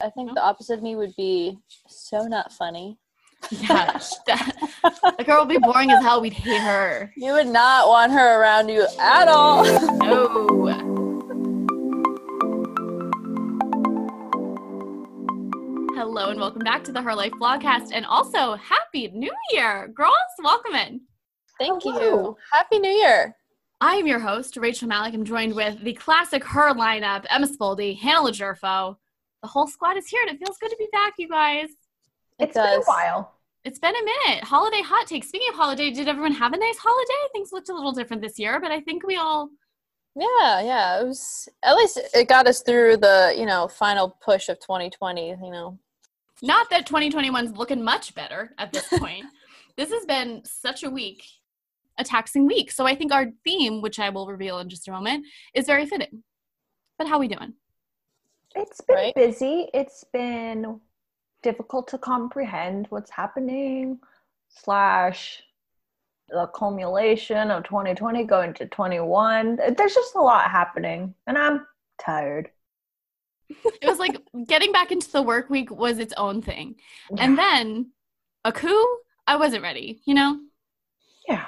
I think mm-hmm. the opposite of me would be so not funny. Yeah, the girl would be boring as hell. We'd hate her. You would not want her around you at all. No. Hello and welcome back to the Her Life Blogcast, and also Happy New Year, girls! Welcome in. Thank Hello. you. Happy New Year. I am your host, Rachel Malak. I'm joined with the classic Her lineup: Emma Spoldi, Hannah Logerfo. The whole squad is here, and it feels good to be back, you guys. It It's been a while. It's been a minute. Holiday hot take. Speaking of holiday, did everyone have a nice holiday? Things looked a little different this year, but I think we all Yeah, yeah. It was at least it got us through the, you know, final push of 2020, you know. Not that 2021's looking much better at this point. this has been such a week, a taxing week. So I think our theme, which I will reveal in just a moment, is very fitting. But how are we doing? It's been Right. busy. It's been difficult to comprehend what's happening, slash the accumulation of 2020 going to 21. There's just a lot happening, and I'm tired. It was like getting back into the work week was its own thing. And then a coup, I wasn't ready, you know? yeah.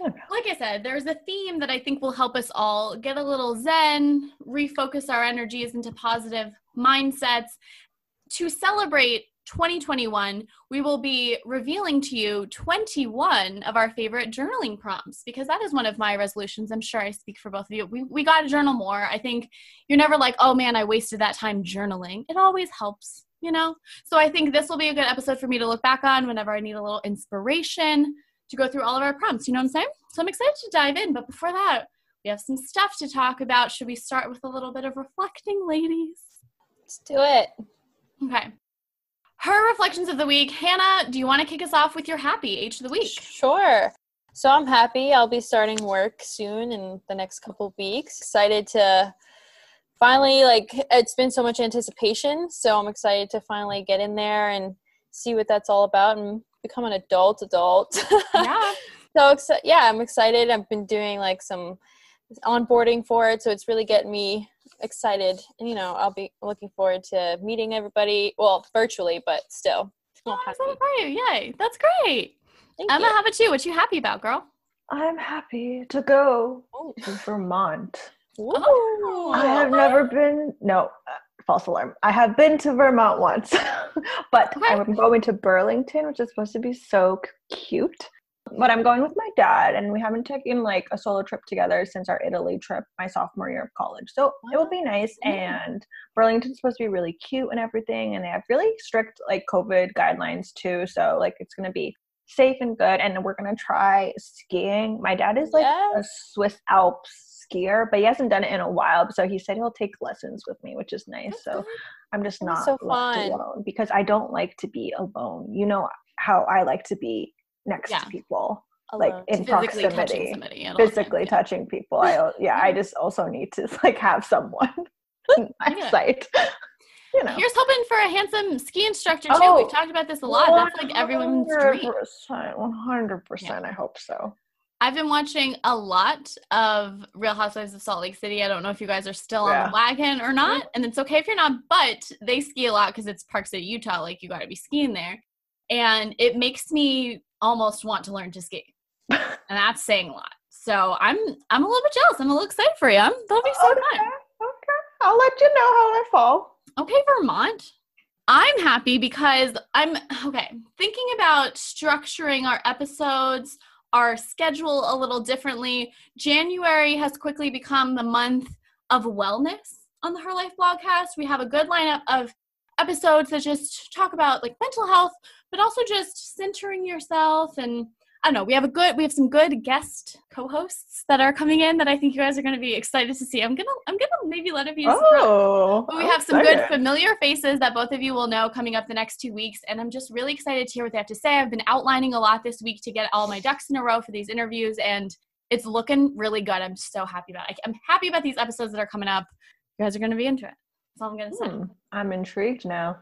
Like I said, there's a theme that I think will help us all get a little zen, refocus our energies into positive mindsets. To celebrate 2021, we will be revealing to you 21 of our favorite journaling prompts because that is one of my resolutions. I'm sure I speak for both of you. We, we got to journal more. I think you're never like, oh man, I wasted that time journaling. It always helps, you know? So I think this will be a good episode for me to look back on whenever I need a little inspiration to go through all of our prompts. You know what I'm saying? So I'm excited to dive in. But before that, we have some stuff to talk about. Should we start with a little bit of reflecting, ladies? Let's do it. Okay. Her reflections of the week. Hannah, do you want to kick us off with your happy H of the week? Sure. So I'm happy. I'll be starting work soon in the next couple of weeks. Excited to finally like it's been so much anticipation, so I'm excited to finally get in there and see what that's all about and become an adult adult. Yeah. so exci- yeah, I'm excited. I've been doing like some onboarding for it, so it's really getting me excited. And you know, I'll be looking forward to meeting everybody. Well, virtually, but still. Oh, I'm I'm so happy. proud of you. Yay. That's great. Thank Emma, you. how about you? What you happy about, girl? I'm happy to go Oh. to Vermont. Oh. I have never been, no, false alarm. I have been to Vermont once, but Okay. I'm going to Burlington, which is supposed to be so cute. But I'm going with my dad, and we haven't taken like a solo trip together since our Italy trip my sophomore year of college. So it will be nice. And Burlington's supposed to be really cute and everything, and they have really strict like COVID guidelines too. So like it's gonna be safe and good. And we're gonna try skiing. My dad is like a Swiss Alps skier, but he hasn't done it in a while. So he said he'll take lessons with me, which is nice. So I'm just That's not so left fun. alone because I don't like to be alone. You know how I like to be next Yeah. to people, like in Physically proximity, somebody. at all times, physically yeah. touching people. I yeah, I just also need to like have someone in my Yeah. sight. You know. Here's hoping for a handsome ski instructor too. Oh, We've talked about this a lot. That's like everyone's dream. 100%, 100%. I hope so. I've been watching a lot of Real Housewives of Salt Lake City. I don't know if you guys are still on the wagon or mm-hmm. not, and it's okay if you're not. But they ski a lot because it's Park City, Utah. Like you got to be skiing there, and it makes me almost want to learn to ski, and that's saying a lot. So I'm I'm a little bit jealous. I'm a little excited for you. I'm, that'll be so okay, fun. okay. I'll let you know how I fall. Okay, Vermont. I'm happy because I'm okay. Thinking about structuring our episodes, our schedule a little differently. January has quickly become the month of wellness on the Her Life blogcast. We have a good lineup of episodes that just talk about like mental health, but also just centering yourself and I don't know. We have a good, we have some good guest co-hosts that are coming in that I think you guys are going to be excited to see. I'm gonna, I'm gonna maybe let it be. Oh, But we I'm have some good familiar faces that both of you will know coming up the next two weeks. And I'm just really excited to hear what they have to say. I've been outlining a lot this week to get all my ducks in a row for these interviews, and it's looking really good. I'm so happy about it. I'm happy about these episodes that are coming up. You guys are going to be into it. That's all I'm going to say. Hmm, I'm intrigued now.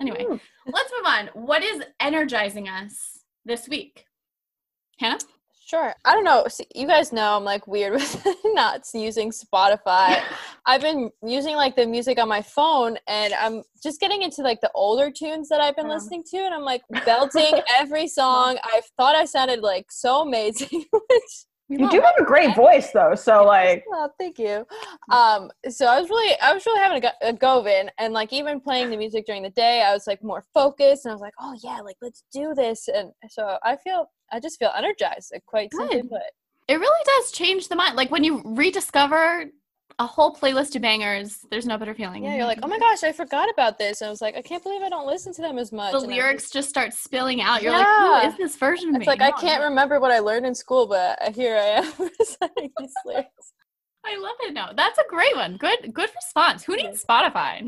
Anyway, Hmm. let's move on. What is energizing us this week? Hannah? Sure. I don't know. See, you guys know I'm like weird with not using Spotify. I've been using like the music on my phone and I'm just getting into like the older tunes that I've been Yeah. listening to and I'm like belting every song. I thought I sounded like so amazing. You love do have a great voice though, so like Oh, thank you. Um, so I was really, I was really having a, go- a go of it, and like even playing the music during the day, I was like more focused, and I was like, oh yeah, like let's do this, and so I feel, I just feel energized, like, quite Good. It really does change the mind. Like when you rediscover a whole playlist of bangers, there's no better feeling. Yeah, you're like, oh my gosh, I forgot about this, and I was like, I can't believe I don't listen to them as much. the and lyrics just- just start spilling out. You're Yeah. like, who is this version of me? It's like I can't remember what I learned in school, but here I am reciting these lyrics. I love it. No, that's a great one. Good, good response. Who needs Spotify?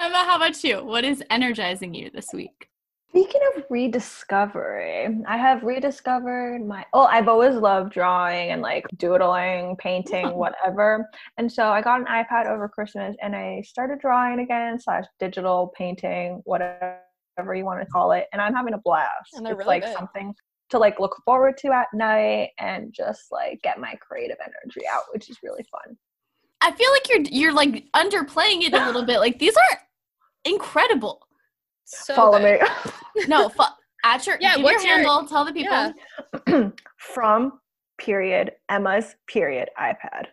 Emma, how about you? What is energizing you this week? Speaking of rediscovery, I have rediscovered my oh, I've always loved drawing and like doodling, painting, whatever. And so I got an iPad over Christmas and I started drawing again, slash digital painting, whatever you want to call it. And I'm having a blast. And they're it's really like good. something to like look forward to at night and just like get my creative energy out, which is really fun. I feel like you're you're like underplaying it a little bit. Like these are incredible. So Follow good. me. No, fu- at your Yeah, give what's your your- handle. Tell the people. Yeah. From period Emma's period iPad.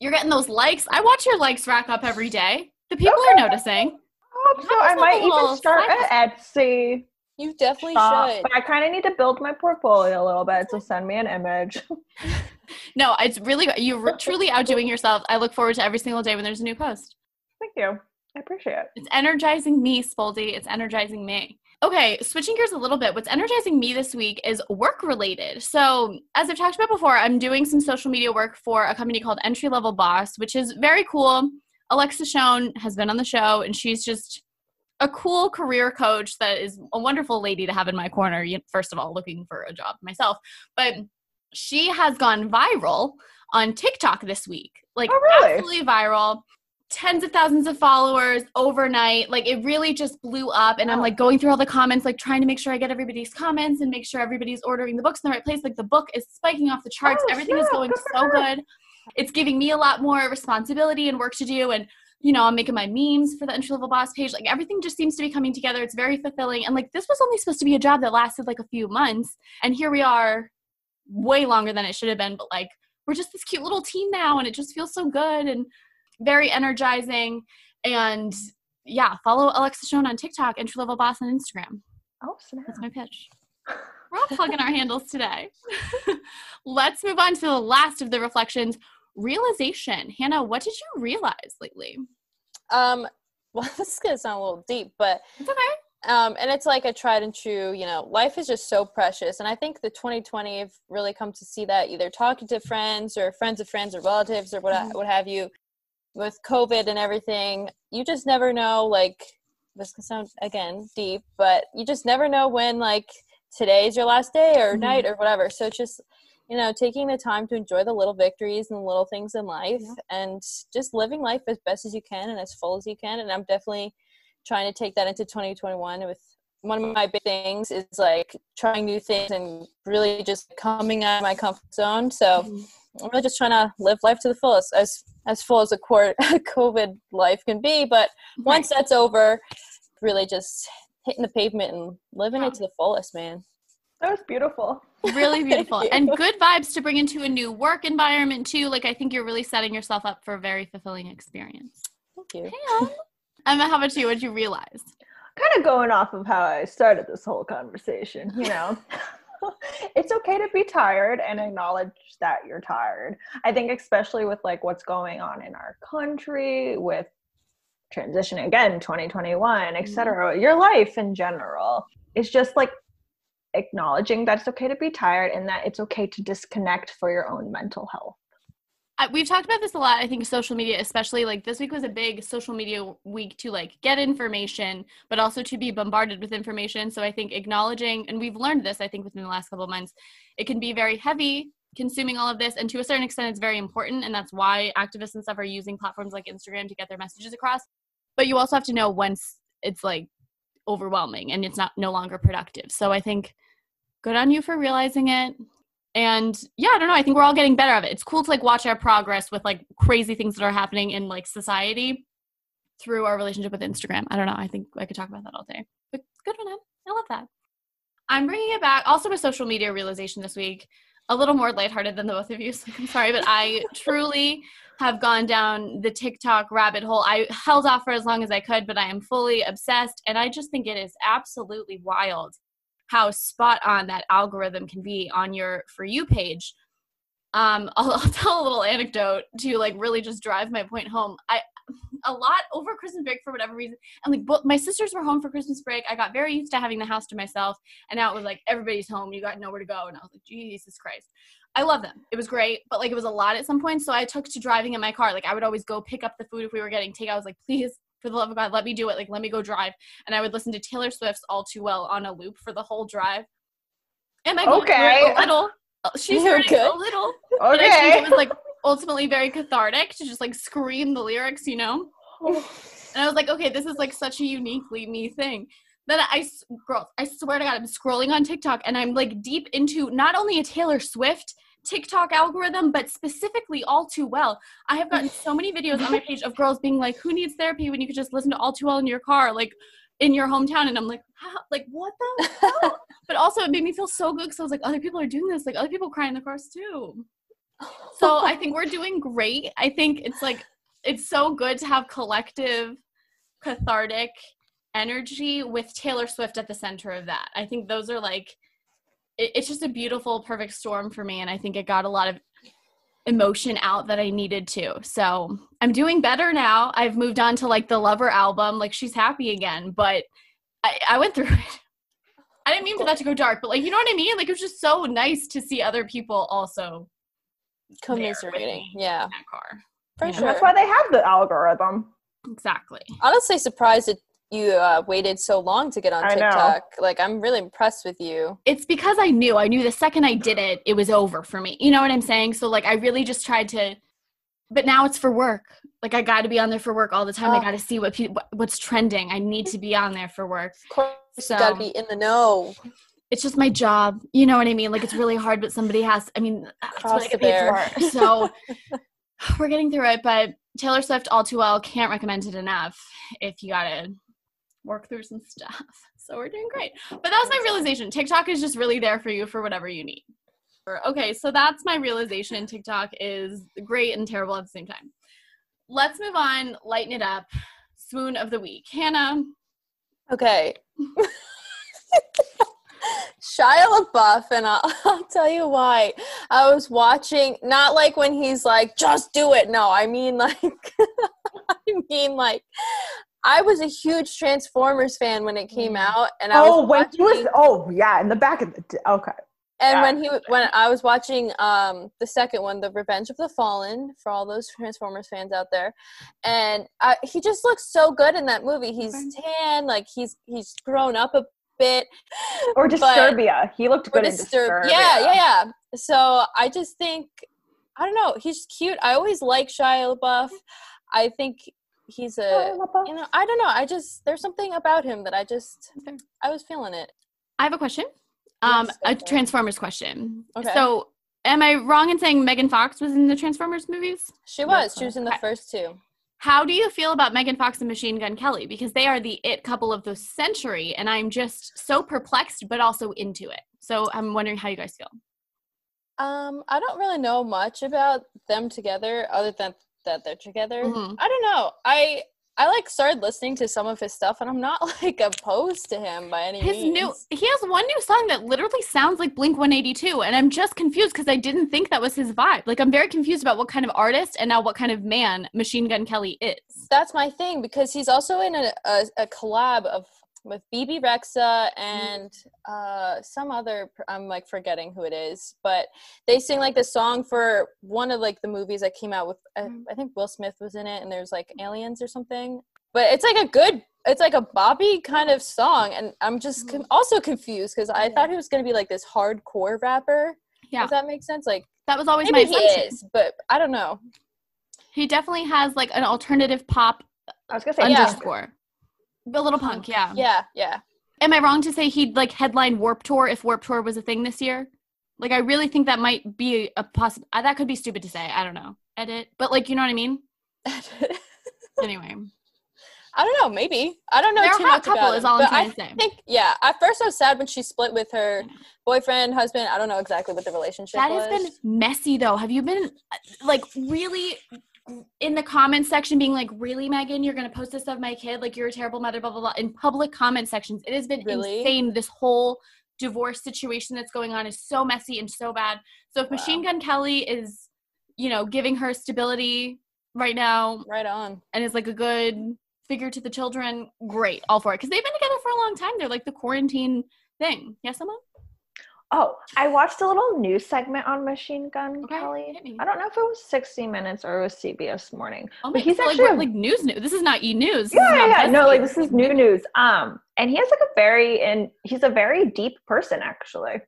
You're getting those likes. I watch your likes rack up every day. The people Okay. are noticing. I hope so. I might yourself a little even start at Etsy. You definitely shop, should. but I kind of need to build my portfolio a little bit. So send me an image. No, it's really you're truly outdoing yourself. I look forward to every single day when there's a new post. Thank you. I appreciate it. It's energizing me, Spoldi. It's energizing me. Okay, switching gears a little bit. What's energizing me this week is work related. So, as I've talked about before, I'm doing some social media work for a company called Entry Level Boss, which is very cool. Alexa Shoen has been on the show, and she's just a cool career coach that is a wonderful lady to have in my corner. First of all, looking for a job myself, but she has gone viral on TikTok this week. Like, Oh, really? absolutely viral tens of thousands of followers overnight. Like it really just blew up. And I'm like going through all the comments, like trying to make sure I get everybody's comments and make sure everybody's ordering the books in the right place. Like the book is spiking off the charts. Oh, Everything is going Good so good. It's giving me a lot more responsibility and work to do. And you know, I'm making my memes for the entry level boss page. Like everything just seems to be coming together. It's very fulfilling. And like this was only supposed to be a job that lasted like a few months. And here we are way longer than it should have been. But like we're just this cute little team now and it just feels so good and very energizing. And yeah, follow Alexa Shoen on TikTok, entry level boss on Instagram. Oh, snap. That's my pitch. We're all plugging our handles today. Let's move on to the last of the reflections realization. Hannah, what did you realize lately? Um, well, this is gonna sound a little deep, but It's okay. um, and it's like a tried and true. You know, life is just so precious, and I think the 2020 have really come to see that either talking to friends or friends of friends or relatives or what Mhm. what have you. With COVID and everything, you just never know. Like this can sound again deep, but you just never know when like today's your last day or Mhm. night or whatever. So it's just you know taking the time to enjoy the little victories and the little things in life Yeah. and just living life as best as you can and as full as you can and i'm definitely trying to take that into 2021 with one of my big things is like trying new things and really just coming out of my comfort zone so i'm really just trying to live life to the fullest as as full as a court covid life can be but once that's over really just hitting the pavement and living Wow. it to the fullest man. That was beautiful. really beautiful. and good vibes to bring into a new work environment too. Like i think you're really setting yourself up for a very fulfilling experience. Thank you. Emma. How about you? What did you realize? Kind of going off of how I started this whole conversation, you know. it's okay to be tired and acknowledge that you're tired. I think especially with like what's going on in our country with transition again 2021 etc mm-hmm. your life in general it's just like acknowledging that it's okay to be tired and that it's okay to disconnect for your own mental health we've talked about this a lot i think social media especially like this week was a big social media week to like get information but also to be bombarded with information. So i think acknowledging and we've learned this i think within the last couple of months it can be very heavy consuming all of this and to a certain extent it's very important and that's why activists and stuff are using platforms like instagram to get their messages across. But you also have to know once it's like overwhelming and it's not no longer productive. So i think good on you for realizing it and yeah i don't know i think we're all getting better at it. It's cool to like watch our progress with like crazy things that are happening in like society through our relationship with instagram. I don't know i think i could talk about that all day. But good them. I love that. I'm bringing it back also a social media realization this week. A little more lighthearted than the both of you so i'm sorry but i truly have gone down the tiktok rabbit hole. I held off for as long as i could but i am fully obsessed and i just think it is absolutely wild how spot on that algorithm can be on your for you page um I'll, I'll, tell a little anecdote to like really just drive my point home i a lot over christmas break for whatever reason and like both my sisters were home for christmas break i got very used to having the house to myself and now it was like everybody's home you got nowhere to go and i was like jesus christ I love them. It was great, but like it was a lot at some point. So I took to driving in my car. Like I would always go pick up the food if we were getting takeout. I was like, please for the love of God, let me do it. Like, let me go drive. And I would listen to Taylor Swift's All Too Well on a loop for the whole drive. Am I okay? A little. She's hurting good. a little. Okay. Think it was like ultimately very cathartic to just like scream the lyrics, you know? and I was like, okay, this is like such a uniquely me thing. Then I, girl, I swear to God, I'm scrolling on TikTok and I'm like deep into not only a Taylor Swift TikTok algorithm, but specifically All Too Well. I have gotten so many videos on my page of girls being like, "Who needs therapy when you could just listen to All Too Well in your car, like in your hometown?" And I'm like, How? "Like what the?" Hell? but also, it made me feel so good because I was like, "Other people are doing this. Like other people cry in the cars too." So I think we're doing great. I think it's like it's so good to have collective, cathartic energy with Taylor Swift at the center of that. I think those are like it, it's just a beautiful, perfect storm for me. And I think it got a lot of emotion out that I needed to. So I'm doing better now. I've moved on to like the Lover album. Like she's happy again, but I, I went through it. I didn't mean for that to go dark, but like you know what I mean? Like it was just so nice to see other people also commiserating. Yeah. In that car. For sure. That's why they have the algorithm. Exactly. Honestly surprised it you uh, waited so long to get on TikTok. Like, I'm really impressed with you. It's because I knew. I knew the second I did it, it was over for me. You know what I'm saying? So, like, I really just tried to. But now it's for work. Like, I got to be on there for work all the time. Oh. I got to see what pe- what's trending. I need to be on there for work. Of course, so, got to be in the know. It's just my job. You know what I mean? Like, it's really hard, but somebody has. I mean, that's what I get paid for. So, we're getting through it. But Taylor Swift, all too well, can't recommend it enough. If you gotta work through some stuff. So we're doing great. But that was my realization. TikTok is just really there for you for whatever you need. Okay, so that's my realization. TikTok is great and terrible at the same time. Let's move on, lighten it up. Swoon of the week. Hannah. Okay. Shia LaBeouf, and I'll, I'll, tell you why. I was watching, not like when he's like, just do it. No, I mean like, I mean like, I was a huge Transformers fan when it came mm. out, and I oh, was when he was oh yeah, in the back of the okay. And yeah. when he when I was watching um the second one, The Revenge of the Fallen, for all those Transformers fans out there, and I, he just looks so good in that movie. He's tan, like he's he's grown up a bit. Or Disturbia, he looked good Disturb- in Disturbia. Yeah, yeah, yeah. So I just think I don't know. He's cute. I always like Shia LaBeouf. I think he's a you know i don't know i just there's something about him that i just i was feeling it. I have a question. Um yes, a transformers question. Okay. So am i wrong in saying megan fox was in the transformers movies? She was she was in the first two. How do you feel about megan fox and machine gun kelly? Because they are the it couple of the century and i'm just so perplexed but also into it. So i'm wondering how you guys feel. Um i don't really know much about them together other than that they're together. Mm-hmm. I don't know. I I like started listening to some of his stuff, and I'm not like opposed to him by any his means. new he has one new song that literally sounds like Blink 182, and I'm just confused because I didn't think that was his vibe. Like I'm very confused about what kind of artist and now what kind of man Machine Gun Kelly is. That's my thing because he's also in a, a, a collab of with Bebe Rexha and uh, some other I'm like forgetting who it is, but they sing like the song for one of like the movies that came out with I, mm. I think Will Smith was in it and there's like aliens or something. But it's like a good it's like a Bobby kind of song and I'm just com- also confused cuz I thought he was going to be like this hardcore rapper. Yeah. Does that make sense? Like that was always my assumption. Is, but I don't know. He definitely has like an alternative pop I was gonna say underscore. A little punk, yeah. Yeah, yeah. Am I wrong to say he'd like headline Warped Tour if Warped Tour was a thing this year? Like I really think that might be a possible. That could be stupid to say. I don't know. Edit, but like you know what I mean. anyway, I don't know. Maybe I don't know They're a too much couple about is it, all I'm trying I to say. think yeah. At first, I was sad when she split with her Yeah. boyfriend, husband. I don't know exactly what the relationship that was. has been messy though. Have you been uh, like really in the comment section being like, really, Megan, you're gonna post this of my kid? Like you're a terrible mother, blah blah blah. In public comment sections, it has been Really? insane. This whole divorce situation that's going on is so messy and so bad. So if Wow. Machine Gun Kelly is, you know, giving her stability right now right on. and is like a good figure to the children, great, all for it. Because they've been together for a long time. They're like the quarantine thing. Yes, Emma? Oh, I watched a little news segment on Machine Gun Okay, Kelly. I don't know if it was 60 Minutes or it was CBS Morning. Oh But my, he's so, like, actually what, a- like news news. This is not e news. Yeah, yeah, yeah. No, like this is new news. Um, and he has like a very and he's a very deep person actually.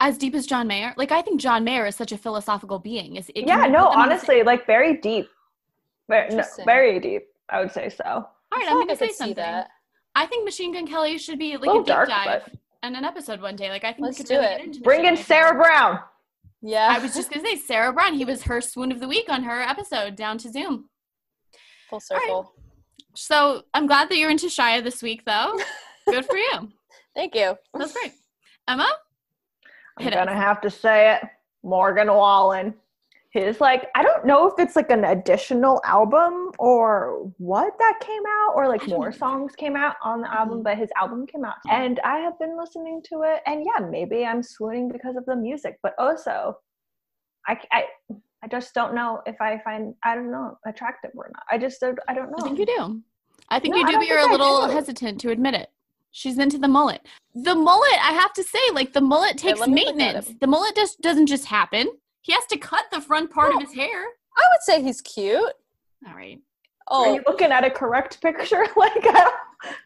as deep as John Mayer. Like I think John Mayer is such a philosophical being. Is it? Yeah, no, put them honestly, like very deep. Very, no, very deep. I would say so. all right, I I'm gonna say something. that. I think Machine Gun Kelly should be like a, little deep dark, dive but- and an episode one day. Like I think Let's we could do really it. get into Bring in Sarah Kelly. Brown. Yeah, I was just gonna say Sarah Brown. He was her swoon of the week on her episode down to Zoom. full circle. So I'm glad that you're into Shia this week, though. Good for you. Thank you. That's great. Emma, I'm gonna us. have to say it. Morgan Wallen. His like I don't know if it's like an additional album or what that came out or like more songs came out on the album, Mhm. but his album came out and I have been listening to it and yeah, maybe I'm swooning because of the music, but also I I, I just don't know if I find I don't know attractive or not. I just don't, I don't know. I think you do. I think No, you do, but you're a little hesitant to admit it. She's into the mullet. The mullet, I have to say, like the mullet takes let me look at maintenance. The mullet just doesn't just happen. He has to cut the front part Oh. of his hair. I would say he's cute. All right. Oh. Are Oh, you looking at a correct picture? like I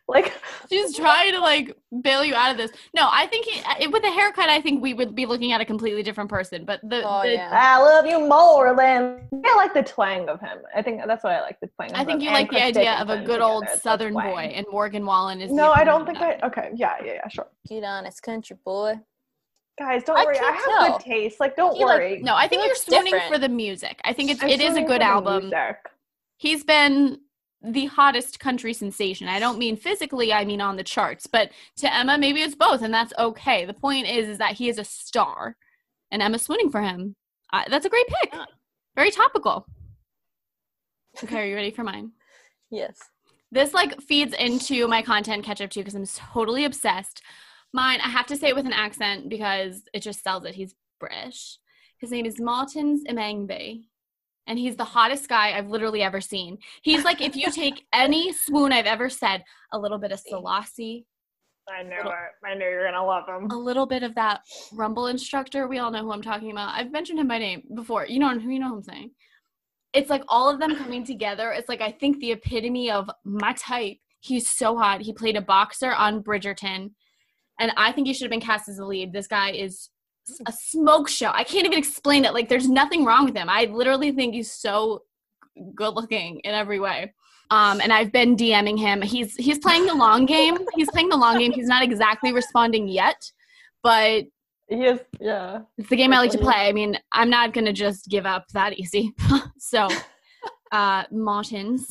like She's trying to like bail you out of this. No, I think he, with a haircut, I think we would be looking at a completely different person. But the, Oh, the yeah. I love you more than I like the twang of him. I think that's why I like the twang. I of think him you and like the Chris idea of a good old together. Southern boy, and Morgan Wallen is. No, I don't think I. that. Okay, yeah, yeah, yeah, sure. get on, it's country boy. Guys, don't I worry. I have tell. good taste. Like, don't He, like, worry. No, I think He you're swooning different. for the music. I think it's I'm it is a good album. He's been the hottest country sensation. I don't mean physically, I mean on the charts. But to Emma, maybe it's both, and that's okay. The point is, is that he is a star, and Emma's swooning for him. Uh, that's a great pick. Yeah. Very topical. Okay, are you ready for mine? Yes. This like feeds into my content catch up too because I'm totally obsessed. Mine, I have to say it with an accent because it just sells it. He's British. His name is Martins Imhangbe. And he's the hottest guy I've literally ever seen. He's like, if you take any swoon I've ever said, a little bit of Selassie, I know Little- it. I know you're gonna love him. a little bit of that Rumble instructor. We all know who I'm talking about. I've mentioned him by name before. You know who you know who I'm saying. It's like all of them coming together. It's like I think the epitome of my type. He's so hot. He played a boxer on Bridgerton, and I think he should have been cast as the lead. This guy is a smoke show. I can't even explain it. Like there's nothing wrong with him. I literally think he's so good looking in every way. Um, and I've been DMing him. He's he's playing the long game. He's playing the long game. He's not exactly responding yet, but He is. Yeah. it's the game I like to play. I mean, I'm not gonna just give up that easy. so, uh, Martins,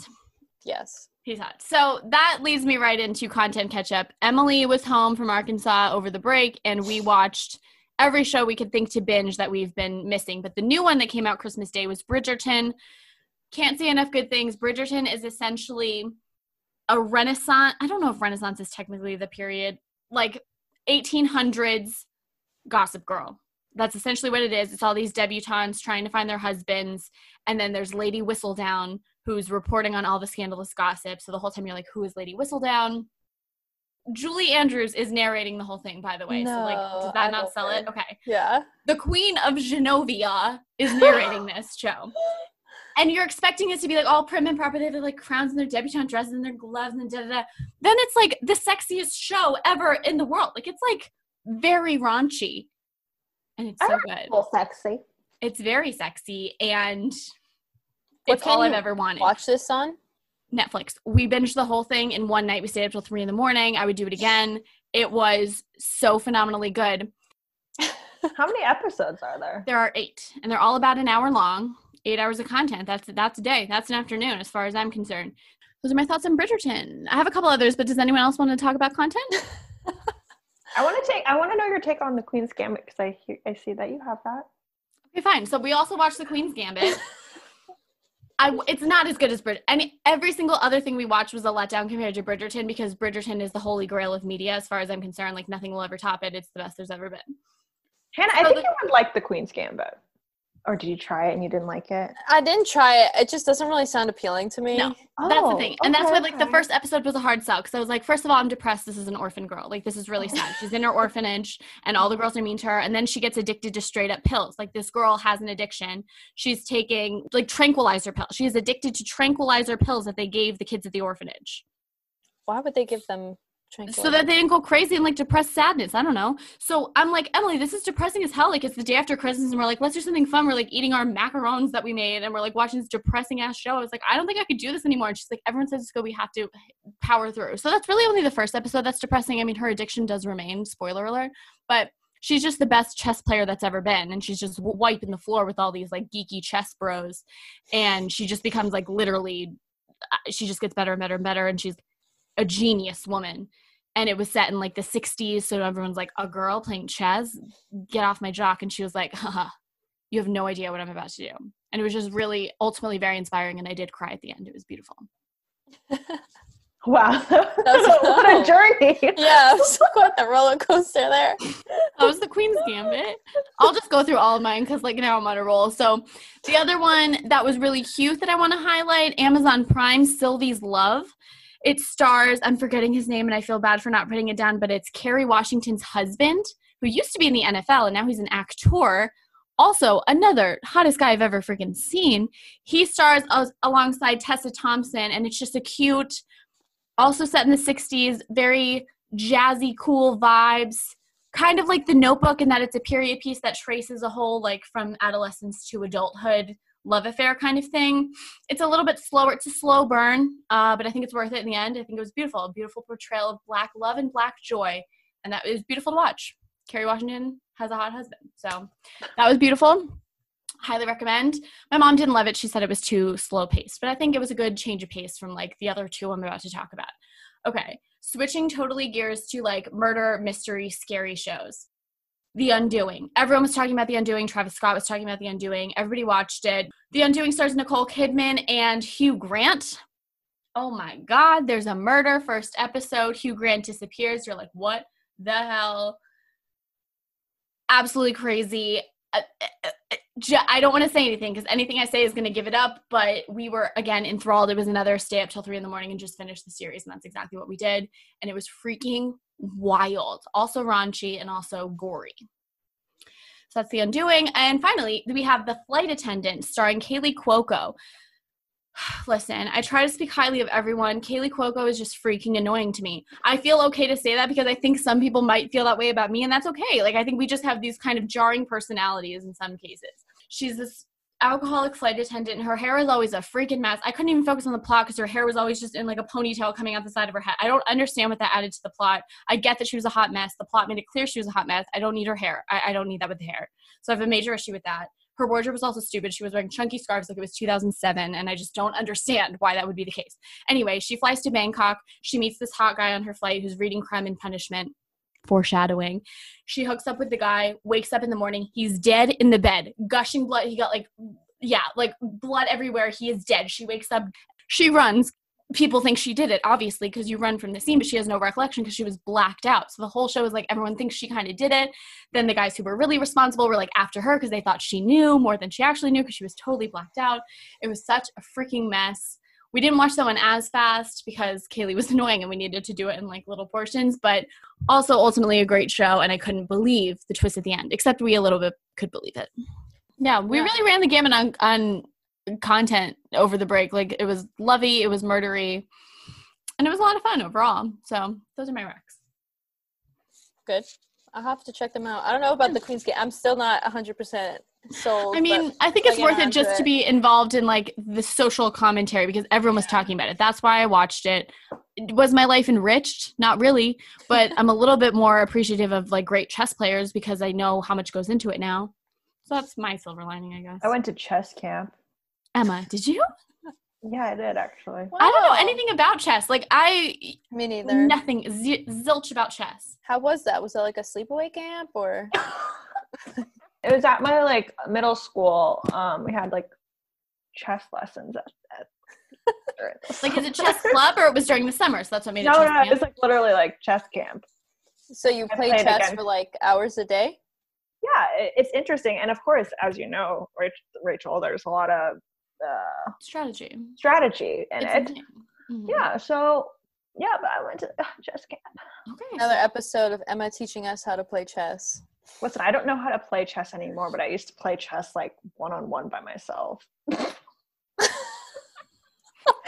Yes. He's hot. So that leads me right into content catch up. Emily was home from Arkansas over the break, and we watched every show we could think to binge that we've been missing. But the new one that came out Christmas Day was Bridgerton. Can't say enough good things. Bridgerton is essentially a Renaissance. I don't know if Renaissance is technically the period, like 1800s Gossip Girl. That's essentially what it is. It's all these debutantes trying to find their husbands, and then there's Lady Whistledown who's reporting on all the scandalous gossip. So the whole time you're like, who is Lady Whistledown? Julie Andrews is narrating the whole thing, by the way. so like, No, does that I not sell it? her. Okay Yeah. the queen of Genovia is narrating this show. And you're expecting it to be like all prim and proper. They have like crowns and their debutante dresses and their gloves and da da da. Then it's like the sexiest show ever in the world. Like it's like very raunchy. And it's so good. Sexy. It's very sexy and What it's all I've ever wanted. Watch this on. Netflix. We binged the whole thing in one night. We stayed up till three in the morning. I would do it again. It was so phenomenally good. How many episodes are there? There are eight, and they're all about an hour long. Eight hours of content. That's that's a day. That's an afternoon, as far as I'm concerned. Those are my thoughts on Bridgerton. I have a couple others, but does anyone else want to talk about content? I want to take. I want to know your take on the Queen's Gambit because I hear, I see that you have that. Okay, fine. So we also watched The Queen's Gambit. I, it's not as good as Bridgerton. I mean, every single other thing we watched was a letdown compared to Bridgerton because Bridgerton is the holy grail of media, as far as I'm concerned. Like nothing will ever top it. It's the best there's ever been. Hannah, I think the- you would like the Queen's Gambit. Or did you try it and you didn't like it? I didn't try it. It just doesn't really sound appealing to me. No. that's the thing, and that's Oh, why like the oh, first episode was a hard sell because I was like, first of all, I'm depressed. This is an orphan girl. Like this is really sad. She's in her orphanage, and all the girls are mean to her, and then she gets addicted to straight up pills. Like this girl has an addiction. She's taking like tranquilizer pills. She is addicted to tranquilizer pills that they gave the kids at the orphanage. Why would they give them so that they didn't go crazy and like depressed sadness. I don't know. So I'm like, Emily, this is depressing as hell. Like it's the day after Christmas and we're like, let's do something fun. We're like eating our macarons that we made and we're like watching this depressing ass show. I was like, I don't think I could do this anymore. And she's like, everyone says it's. We have to power through. So that's really only the first episode that's depressing. I mean, her addiction does remain, spoiler alert, but she's just the best chess player that's ever been. And she's just wiping the floor with all these like geeky chess bros. And she just becomes like literally, uh, she just gets better and better and better. And she's a genius woman. And it was set in like the 60s so everyone's like a girl playing chess? Get off my jock. And she was like haha you have no idea what i'm about to do. And it was just really ultimately very inspiring and i did cry at the end. It was beautiful. Wow. That's- what a journey. yeah, it was quite the roller coaster there. that was the queen's gambit. I'll just go through all of mine because like now i'm on a roll. So the other one that was really cute that i want to highlight amazon prime sylvie's love it stars i'm forgetting his name and i feel bad for not putting it down but it's kerry washington's husband who used to be in the nfl and now he's an actor. Also another hottest guy i've ever freaking seen. He stars as- alongside tessa thompson and it's just a cute also set in the 60s very jazzy cool vibes. Kind of like the notebook in that it's a period piece that traces a whole like from adolescence to adulthood love affair kind of thing. It's a little bit slower it's a slow burn uh, but i think it's worth it in the end. I think it was beautiful a beautiful portrayal of black love and black joy and that was beautiful to watch. Kerry washington has a hot husband so that was beautiful. Highly recommend. My mom didn't love it. She said it was too slow paced but i think it was a good change of pace from like the other two i'm about to talk about. Okay switching totally gears to like murder mystery scary shows the undoing. Everyone was talking about the undoing. Travis scott was talking about the undoing. Everybody watched it. The undoing stars nicole kidman and hugh grant. Oh my god there's a murder first episode. Hugh grant disappears. You're like what the hell? Absolutely crazy. Uh, uh, uh, I don't want to say anything because anything I say is going to give it up. But we were again enthralled. It was another stay up till three in the morning and just finish the series, and that's exactly what we did. And it was freaking wild, also raunchy and also gory. So that's the undoing. And finally, we have the flight attendant starring Kaley Cuoco. Listen, I try to speak highly of everyone. Kaley Cuoco is just freaking annoying to me. I feel okay to say that because I think some people might feel that way about me, and that's okay. Like, I think we just have these kind of jarring personalities in some cases. She's this alcoholic flight attendant, and her hair is always a freaking mess. I couldn't even focus on the plot because her hair was always just in like a ponytail coming out the side of her head. I don't understand what that added to the plot. I get that she was a hot mess. The plot made it clear she was a hot mess. I don't need her hair. I, I don't need that with the hair. So I have a major issue with that. Her wardrobe was also stupid. She was wearing chunky scarves like it was 2007, and I just don't understand why that would be the case. Anyway, she flies to Bangkok. She meets this hot guy on her flight who's reading Crime and Punishment. Foreshadowing. She hooks up with the guy, wakes up in the morning. He's dead in the bed, gushing blood. He got like, yeah, like blood everywhere. He is dead. She wakes up. She runs. People think she did it, obviously, because you run from the scene, but she has no recollection because she was blacked out. So the whole show is like everyone thinks she kind of did it. Then the guys who were really responsible were like after her because they thought she knew more than she actually knew because she was totally blacked out. It was such a freaking mess. We didn't watch that one as fast because Kaley was annoying and we needed to do it in like little portions, but also ultimately a great show. And I couldn't believe the twist at the end, except we a little bit could believe it. Yeah, we Yeah. really ran the gamut on, on content over the break. Like it was lovey, it was murdery, and it was a lot of fun overall. So those are my recs. Good. I'll have to check them out. I don't know about the Queen's Gate. I'm still not 100% sold. I mean, I think it's worth it just to to be involved in like the social commentary because everyone was talking about it. That's why I watched it. was my life enriched? Not really, but I'm a little bit more appreciative of like great chess players because I know how much goes into it now. So that's my silver lining, I guess. I went to chess camp. Emma, did you? Yeah, I did actually. I don't know anything about chess. Like I Me neither. nothing z- zilch about chess. How was that? Was that like a sleepaway camp or? it was at my like middle school. Um, we had like chess lessons at, at Like is it chess club or it was during the summer? So that's what made it No, chess no, camp? it's like literally like chess camp. So you I played played chess against- for like hours a day? Yeah, it, it's interesting, and of course, as you know, Rach- Rachel, there's a lot of uh, strategy. strategy in It's it. insane. Mhm. Yeah, so yeah, but I went to uh, chess camp. Okay. Another episode of Emma teaching us how to play chess. Listen, I don't know how to play chess anymore, but I used to play chess like one on one by myself.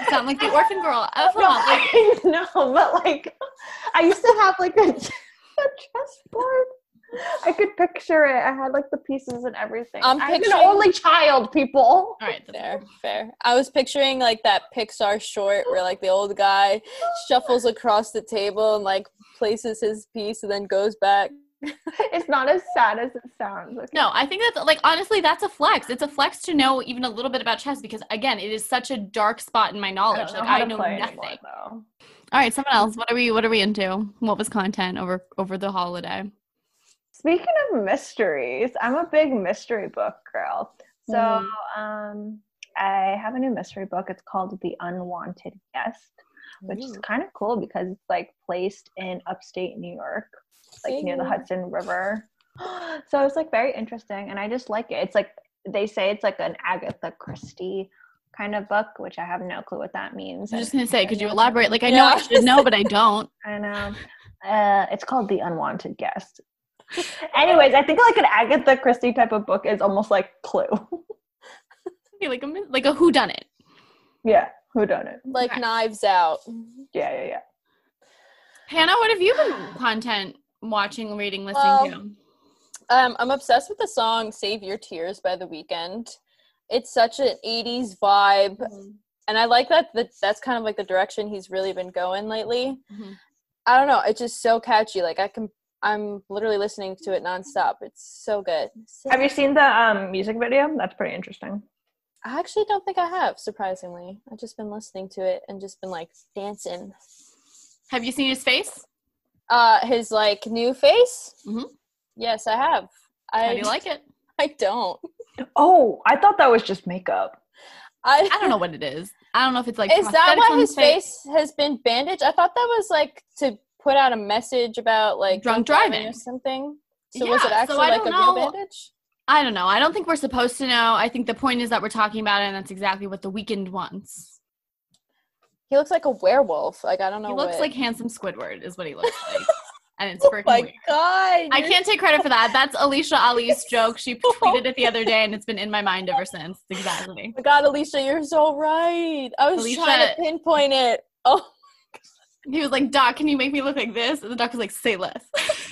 Sound like the orphan girl. I no, I know, but like I used to have like a, a chessboard. I could picture it. I had like the pieces and everything. I'm I'm picturing- an only child, people. all right. Fair, fair. I was picturing like that Pixar short where like the old guy shuffles across the table and like places his piece and then goes back. It's not as sad as it sounds. Okay? No, I think that's like honestly, that's a flex. It's a flex to know even a little bit about chess because again, it is such a dark spot in my knowledge. know like I know nothing. anymore, though. All right, someone else. What are we? What are we into? What was content over over the holiday? Speaking of mysteries, I'm a big mystery book girl. So Mm. um, I have a new mystery book. It's called The Unwanted Guest, which is kind of cool because it's like placed in upstate New York, like near the Hudson River. So it's like very interesting, and I just like it. It's like they say it's like an Agatha Christie kind of book, which I have no clue what that means. I'm just gonna say, could you elaborate? Like I know I should know, but I don't. I know. Uh, it's called The Unwanted Guest. Anyways, I think like an Agatha Christie type of book is almost like Clue. Okay, like a mi- like a who done it. yeah, who done it? Like Okay. knives out. Yeah, yeah, yeah. Hannah, what have you been content watching, reading, listening Well, to? Um, I'm obsessed with the song "Save Your Tears" by The Weeknd. It's such an '80s vibe, and I like that. that that's kind of like the direction he's really been going lately. Mhm. I don't know. It's just so catchy. Like I can, I'm literally listening to it nonstop. It's so good. Have you seen the um, music video? That's pretty interesting. I actually don't think I have. Surprisingly, I've just been listening to it and just been like dancing. Have you seen his face? Uh, his like new face. Mhm. Yes, I have. I How do you like it? I don't. Oh, I thought that was just makeup. I I don't know what it is. I don't know if it's like Is that why his face has been bandaged? I thought that was like to put out a message about like Drunk driving driving. or something. So was it Yeah, so actually I like a don't real know. bandage? I don't know. I don't think we're supposed to know. I think the point is that we're talking about it, and that's exactly what the Weeknd wants. He looks like a werewolf. Like I don't know. He looks what- like handsome Squidward, is what he looks like, and it's Oh my weird. god! I can't take credit for that. That's Alicia Ali's joke. She tweeted it the other day, and it's been in my mind ever since. Exactly. Oh my god, Alicia, you're so right. I was trying to pinpoint it. Oh, He was like, "Doc, can you make me look like this?" And the doc was like, "Say less."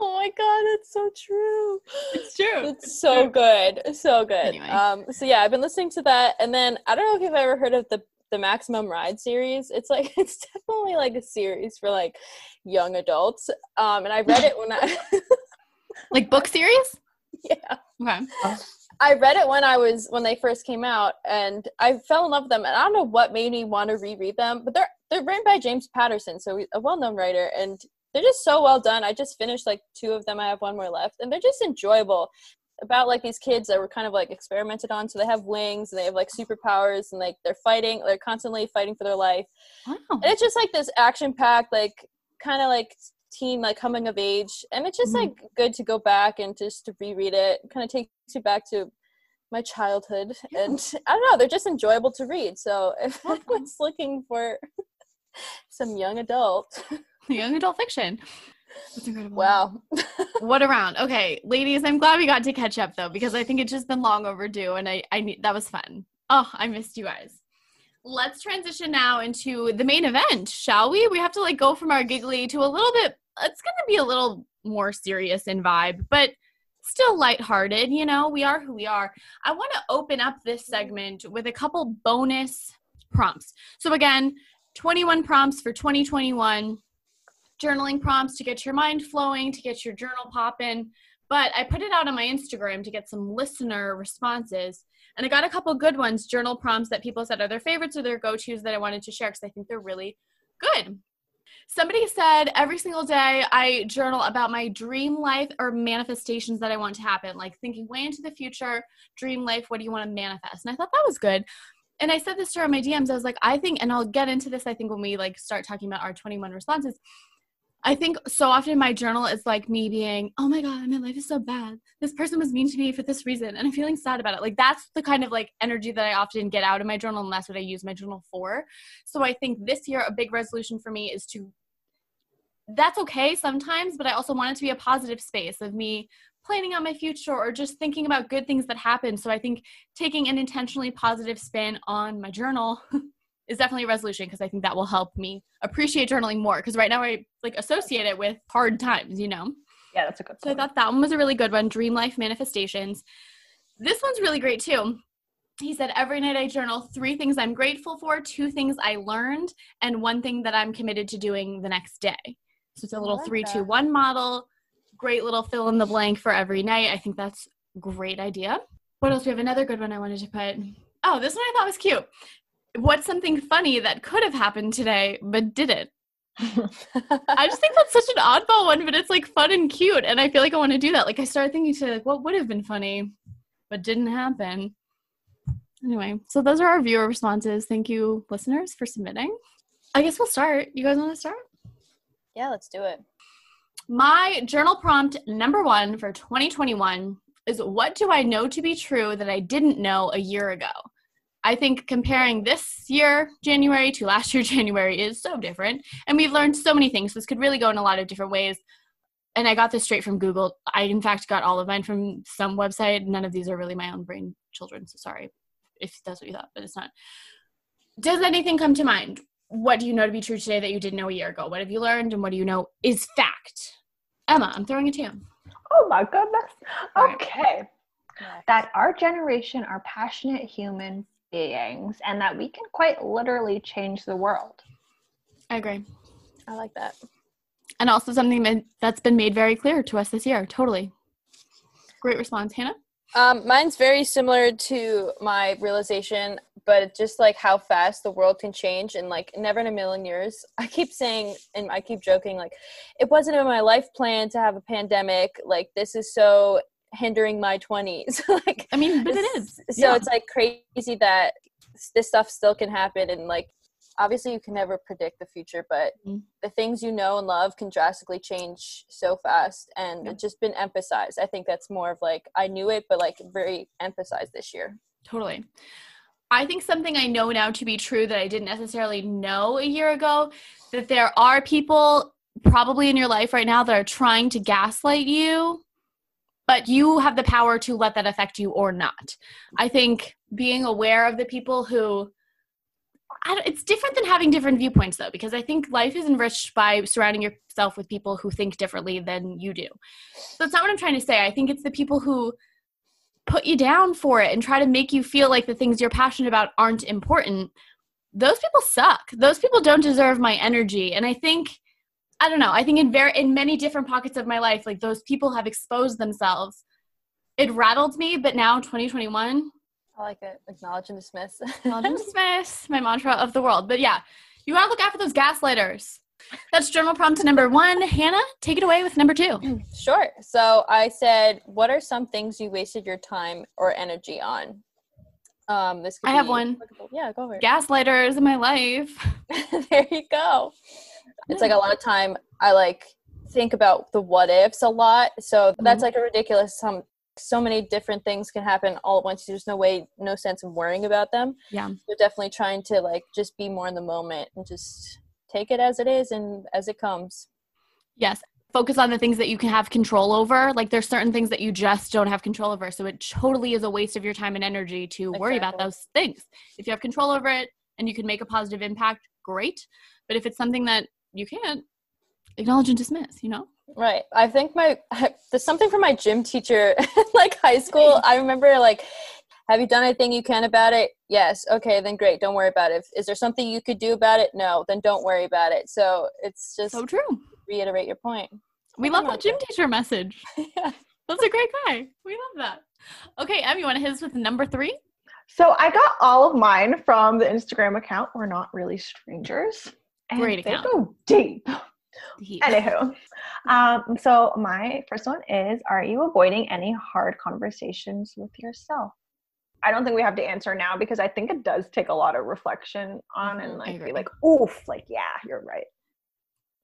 oh my god, that's so true. it's true. It's so good, so good. Anyway. Um, so yeah, I've been listening to that, and then I don't know if you've ever heard of the the Maximum Ride series. It's like it's definitely like a series for like young adults. Um, and I read it when I Like book series. yeah. Okay. I read it when I was when they first came out, and I fell in love with them. And I don't know what made me want to reread them, but they're they're written by James Patterson, so a well known writer, and they're just so well done. I just finished like two of them. I have one more left, and they're just enjoyable. About like these kids that were kind of like experimented on, so they have wings and they have like superpowers, and like they're fighting, they're constantly fighting for their life. Wow. And it's just like this action packed, like kind of like teen, like coming of age. And it's just Mhm. like good to go back and just to reread it. Kind of takes you back to my childhood. And I don't know, they're just enjoyable to read. So if Yeah. anyone's looking for some young adult, Young adult fiction. That's incredible. wow. what around? Okay, ladies, I'm glad we got to catch up though because I think it's just been long overdue, and I I need that was fun. Oh, I missed you guys. Let's transition now into the main event, shall we? We have to like go from our giggly to a little bit. It's gonna be a little more serious in vibe, but still lighthearted. You know, we are who we are. I want to open up this segment with a couple bonus prompts. So again, 21 prompts for 2021 journaling prompts to get your mind flowing, to get your journal popping. But I put it out on my Instagram to get some listener responses. And I got a couple good ones, journal prompts that people said are their favorites or their go tos that I wanted to share because I think they're really good. Somebody said every single day I journal about my dream life or manifestations that I want to happen, like thinking way into the future, dream life, what do you want to manifest? And I thought that was good. And I said this to her in my DMs. I was like, I think, and I'll get into this, I think, when we like start talking about our 21 responses. I think so often my journal is like me being, oh my God, my life is so bad. This person was mean to me for this reason. And I'm feeling sad about it. Like that's the kind of like energy that I often get out of my journal. And that's what I use my journal for. So I think this year, a big resolution for me is to, that's okay sometimes, but I also want it to be a positive space of me planning on my future or just thinking about good things that happen. So I think taking an intentionally positive spin on my journal is definitely a resolution because I think that will help me appreciate journaling more. Because right now I like associate it with hard times, you know. Yeah, that's a good. So I thought that one was a really good one. Dream life manifestations. This one's really great too. He said every night I journal three things I'm grateful for, two things I learned, and one thing that I'm committed to doing the next day. So it's a little like three, that. two, one model. Great little fill in the blank for every night. I think that's great idea. What else? We have another good one I wanted to put. Oh, this one I thought was cute what's something funny that could have happened today but didn't? I just think that's such an oddball one, but it's like fun and cute. And I feel like I want to do that. Like I started thinking to like, what would have been funny, but didn't happen. Anyway, so those are our viewer responses. Thank you, listeners, for submitting. I guess we'll start. You guys want to start? Yeah, let's do it. My journal prompt number one for 2021 is what do I know to be true that I didn't know a year ago? I think comparing this year, January, to last year, January, is so different. And we've learned so many things. This could really go in a lot of different ways. And I got this straight from Google. I, in fact, got all of mine from some website. None of these are really my own brain children. So sorry if that's what you thought, but it's not. Does anything come to mind? What do you know to be true today that you didn't know a year ago? What have you learned? And what do you know is fact? Emma, I'm throwing it to you. Oh my goodness. Okay. Right. That our generation are passionate human beings and that we can quite literally change the world. I agree. I like that. And also something that's been made very clear to us this year. Totally. Great response. Hannah? Um, mine's very similar to my realization, but just like how fast the world can change and like never in a million years. I keep saying and I keep joking, like, it wasn't in my life plan to have a pandemic. Like, this is so hindering my 20s like i mean but it is so yeah. it's like crazy that this stuff still can happen and like obviously you can never predict the future but mm-hmm. the things you know and love can drastically change so fast and yeah. it's just been emphasized i think that's more of like i knew it but like very emphasized this year totally I think something I know now to be true that I didn't necessarily know a year ago that there are people probably in your life right now that are trying to gaslight you but you have the power to let that affect you or not. I think being aware of the people who it's different than having different viewpoints though because i think life is enriched by surrounding yourself with people who think differently than you do. So that's not what i'm trying to say. I think it's the people who put you down for it and try to make you feel like the things you're passionate about aren't important. Those people suck. Those people don't deserve my energy. And i think I don't know. I think in very in many different pockets of my life, like those people have exposed themselves. It rattled me, but now 2021. I like it. Acknowledge and dismiss. Acknowledge and dismiss. My mantra of the world. But yeah, you gotta look after those gaslighters. That's journal prompt number one. Hannah, take it away with number two. Sure. So I said, what are some things you wasted your time or energy on? Um, this I have one. Yeah, go ahead. Gaslighters in my life. there you go it's like a lot of time I like think about the what ifs a lot. So mm-hmm. that's like a ridiculous some so many different things can happen all at once. There's no way, no sense of worrying about them. Yeah. So definitely trying to like just be more in the moment and just take it as it is and as it comes. Yes. Focus on the things that you can have control over. Like there's certain things that you just don't have control over. So it totally is a waste of your time and energy to exactly. worry about those things. If you have control over it and you can make a positive impact, great. But if it's something that you can't acknowledge and dismiss, you know? Right. I think my there's something from my gym teacher like high school. I remember like Have you done anything you can about it? Yes. Okay, then great. Don't worry about it. Is there something you could do about it? No. Then don't worry about it. So it's just So true. reiterate your point. We love that gym teacher message. yeah. That's a great guy. We love that. Okay, Em, you want to hit us with number three? So I got all of mine from the Instagram account. We're not really strangers. And Great they account. go deep. He- Anywho, um, so my first one is: Are you avoiding any hard conversations with yourself? I don't think we have to answer now because I think it does take a lot of reflection on and like be like, oof, like yeah, you're right.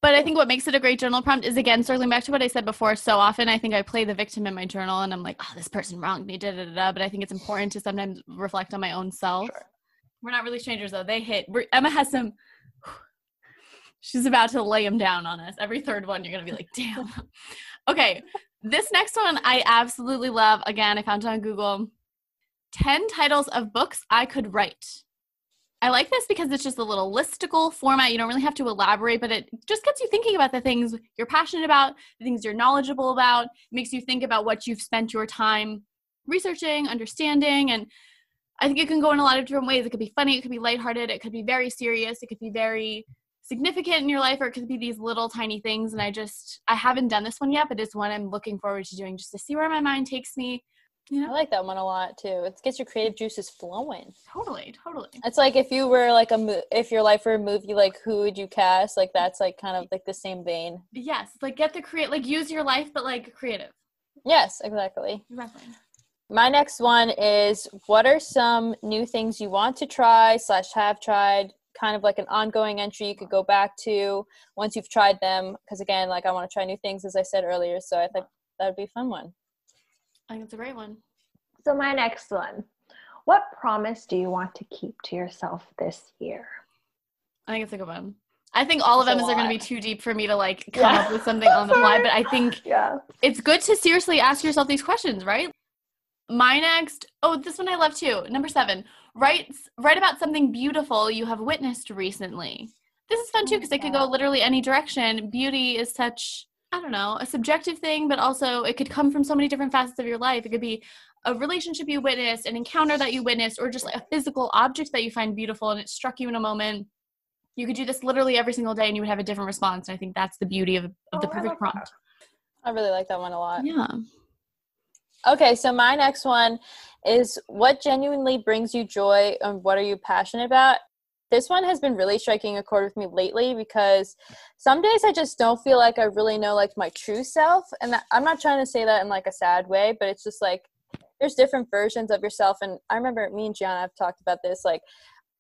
But I think what makes it a great journal prompt is again circling back to what I said before. So often I think I play the victim in my journal and I'm like, oh, this person wronged me, da da da. da. But I think it's important to sometimes reflect on my own self. Sure. We're not really strangers though. They hit. We're, Emma has some. She's about to lay them down on us. Every third one, you're gonna be like, damn. okay, this next one I absolutely love. Again, I found it on Google. Ten titles of books I could write. I like this because it's just a little listicle format. You don't really have to elaborate, but it just gets you thinking about the things you're passionate about, the things you're knowledgeable about. Makes you think about what you've spent your time researching, understanding, and I think it can go in a lot of different ways. It could be funny, it could be lighthearted, it could be very serious, it could be very significant in your life, or it could be these little tiny things. And I just I haven't done this one yet, but it's one I'm looking forward to doing just to see where my mind takes me. You know? I like that one a lot too. It gets your creative juices flowing. totally, totally. It's like if you were like a mo- if your life were a movie, like who would you cast? Like that's like kind of like the same vein. Yes, like get the create, like use your life, but like creative. Yes, exactly. Exactly. My next one is what are some new things you want to try slash have tried? Kind of like an ongoing entry you could go back to once you've tried them. Because again, like I want to try new things, as I said earlier. So I think that would be a fun one. I think it's a great one. So my next one: What promise do you want to keep to yourself this year? I think it's a good one. I think all of That's a them are going to be too deep for me to like come Yeah. up with something on the fly, but I think Yeah. it's good to seriously ask yourself these questions, right? My next, oh, this one I love too. Number seven, write write about something beautiful you have witnessed recently. This is fun too Oh because it could go literally any direction. Beauty is such, I don't know, a subjective thing, but also it could come from so many different facets of your life. It could be a relationship you witnessed, an encounter that you witnessed, or just like a physical object that you find beautiful and it struck you in a moment. You could do this literally every single day and you would have a different response. And I think that's the beauty of, of Oh, the perfect prompt. I really like that one a lot. Yeah. Okay, so my next one is what genuinely brings you joy and what are you passionate about? This one has been really striking a chord with me lately because some days I just don't feel like I really know like my true self and that, I'm not trying to say that in like a sad way, but it's just like there's different versions of yourself and I remember me and Gianna have talked about this like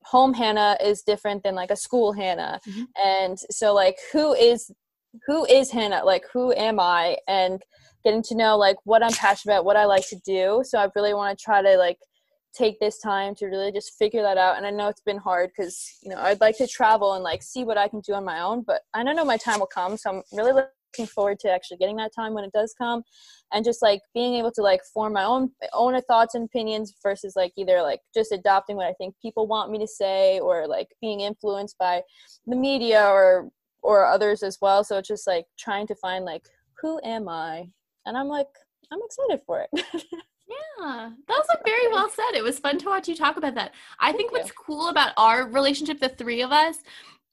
home Hannah is different than like a school Hannah. Mhm. And so like who is who is Hannah? Like who am I? And getting to know like what I'm passionate about, what I like to do. So I really want to try to like take this time to really just figure that out. And I know it's been hard because you know I'd like to travel and like see what I can do on my own, but I don't know my time will come. So I'm really looking forward to actually getting that time when it does come, and just like being able to like form my own own thoughts and opinions versus like either like just adopting what I think people want me to say or like being influenced by the media or or others as well. So it's just like trying to find like who am I and I'm like, I'm excited for it. Yeah, that was like very well said. It was fun to watch you talk about that. I Thank think you. what's cool about our relationship, the three of us,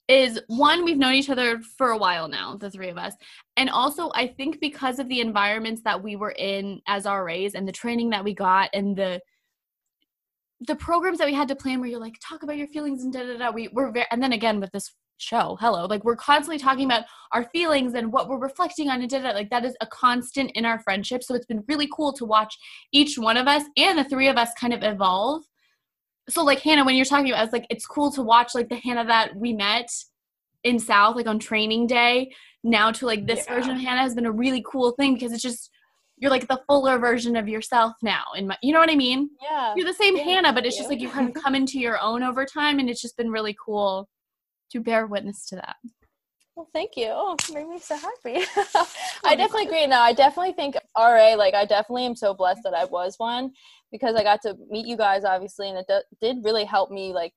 is one, we've known each other for a while now, the three of us. And also, I think because of the environments that we were in as RAs and the training that we got and the the programs that we had to plan where you're like, talk about your feelings and da da da. We were very, and then again with this show, hello, like we're constantly talking about our feelings and what we're reflecting on and da da. da. Like that is a constant in our friendship. So it's been really cool to watch each one of us and the three of us kind of evolve. So like Hannah, when you're talking about, it's like it's cool to watch like the Hannah that we met in South, like on training day, now to like this Yeah. version of Hannah has been a really cool thing because it's just you're like the fuller version of yourself now. In my, you know what I mean? yeah. You're the same Yeah, Hannah, but it's just like you kind of come into your own over time, and it's just been really cool to bear witness to that. Well, thank you. Oh, it made me so happy. I definitely agree. No, I definitely think RA, like, I definitely am so blessed that I was one because I got to meet you guys, obviously, and it d- did really help me, like,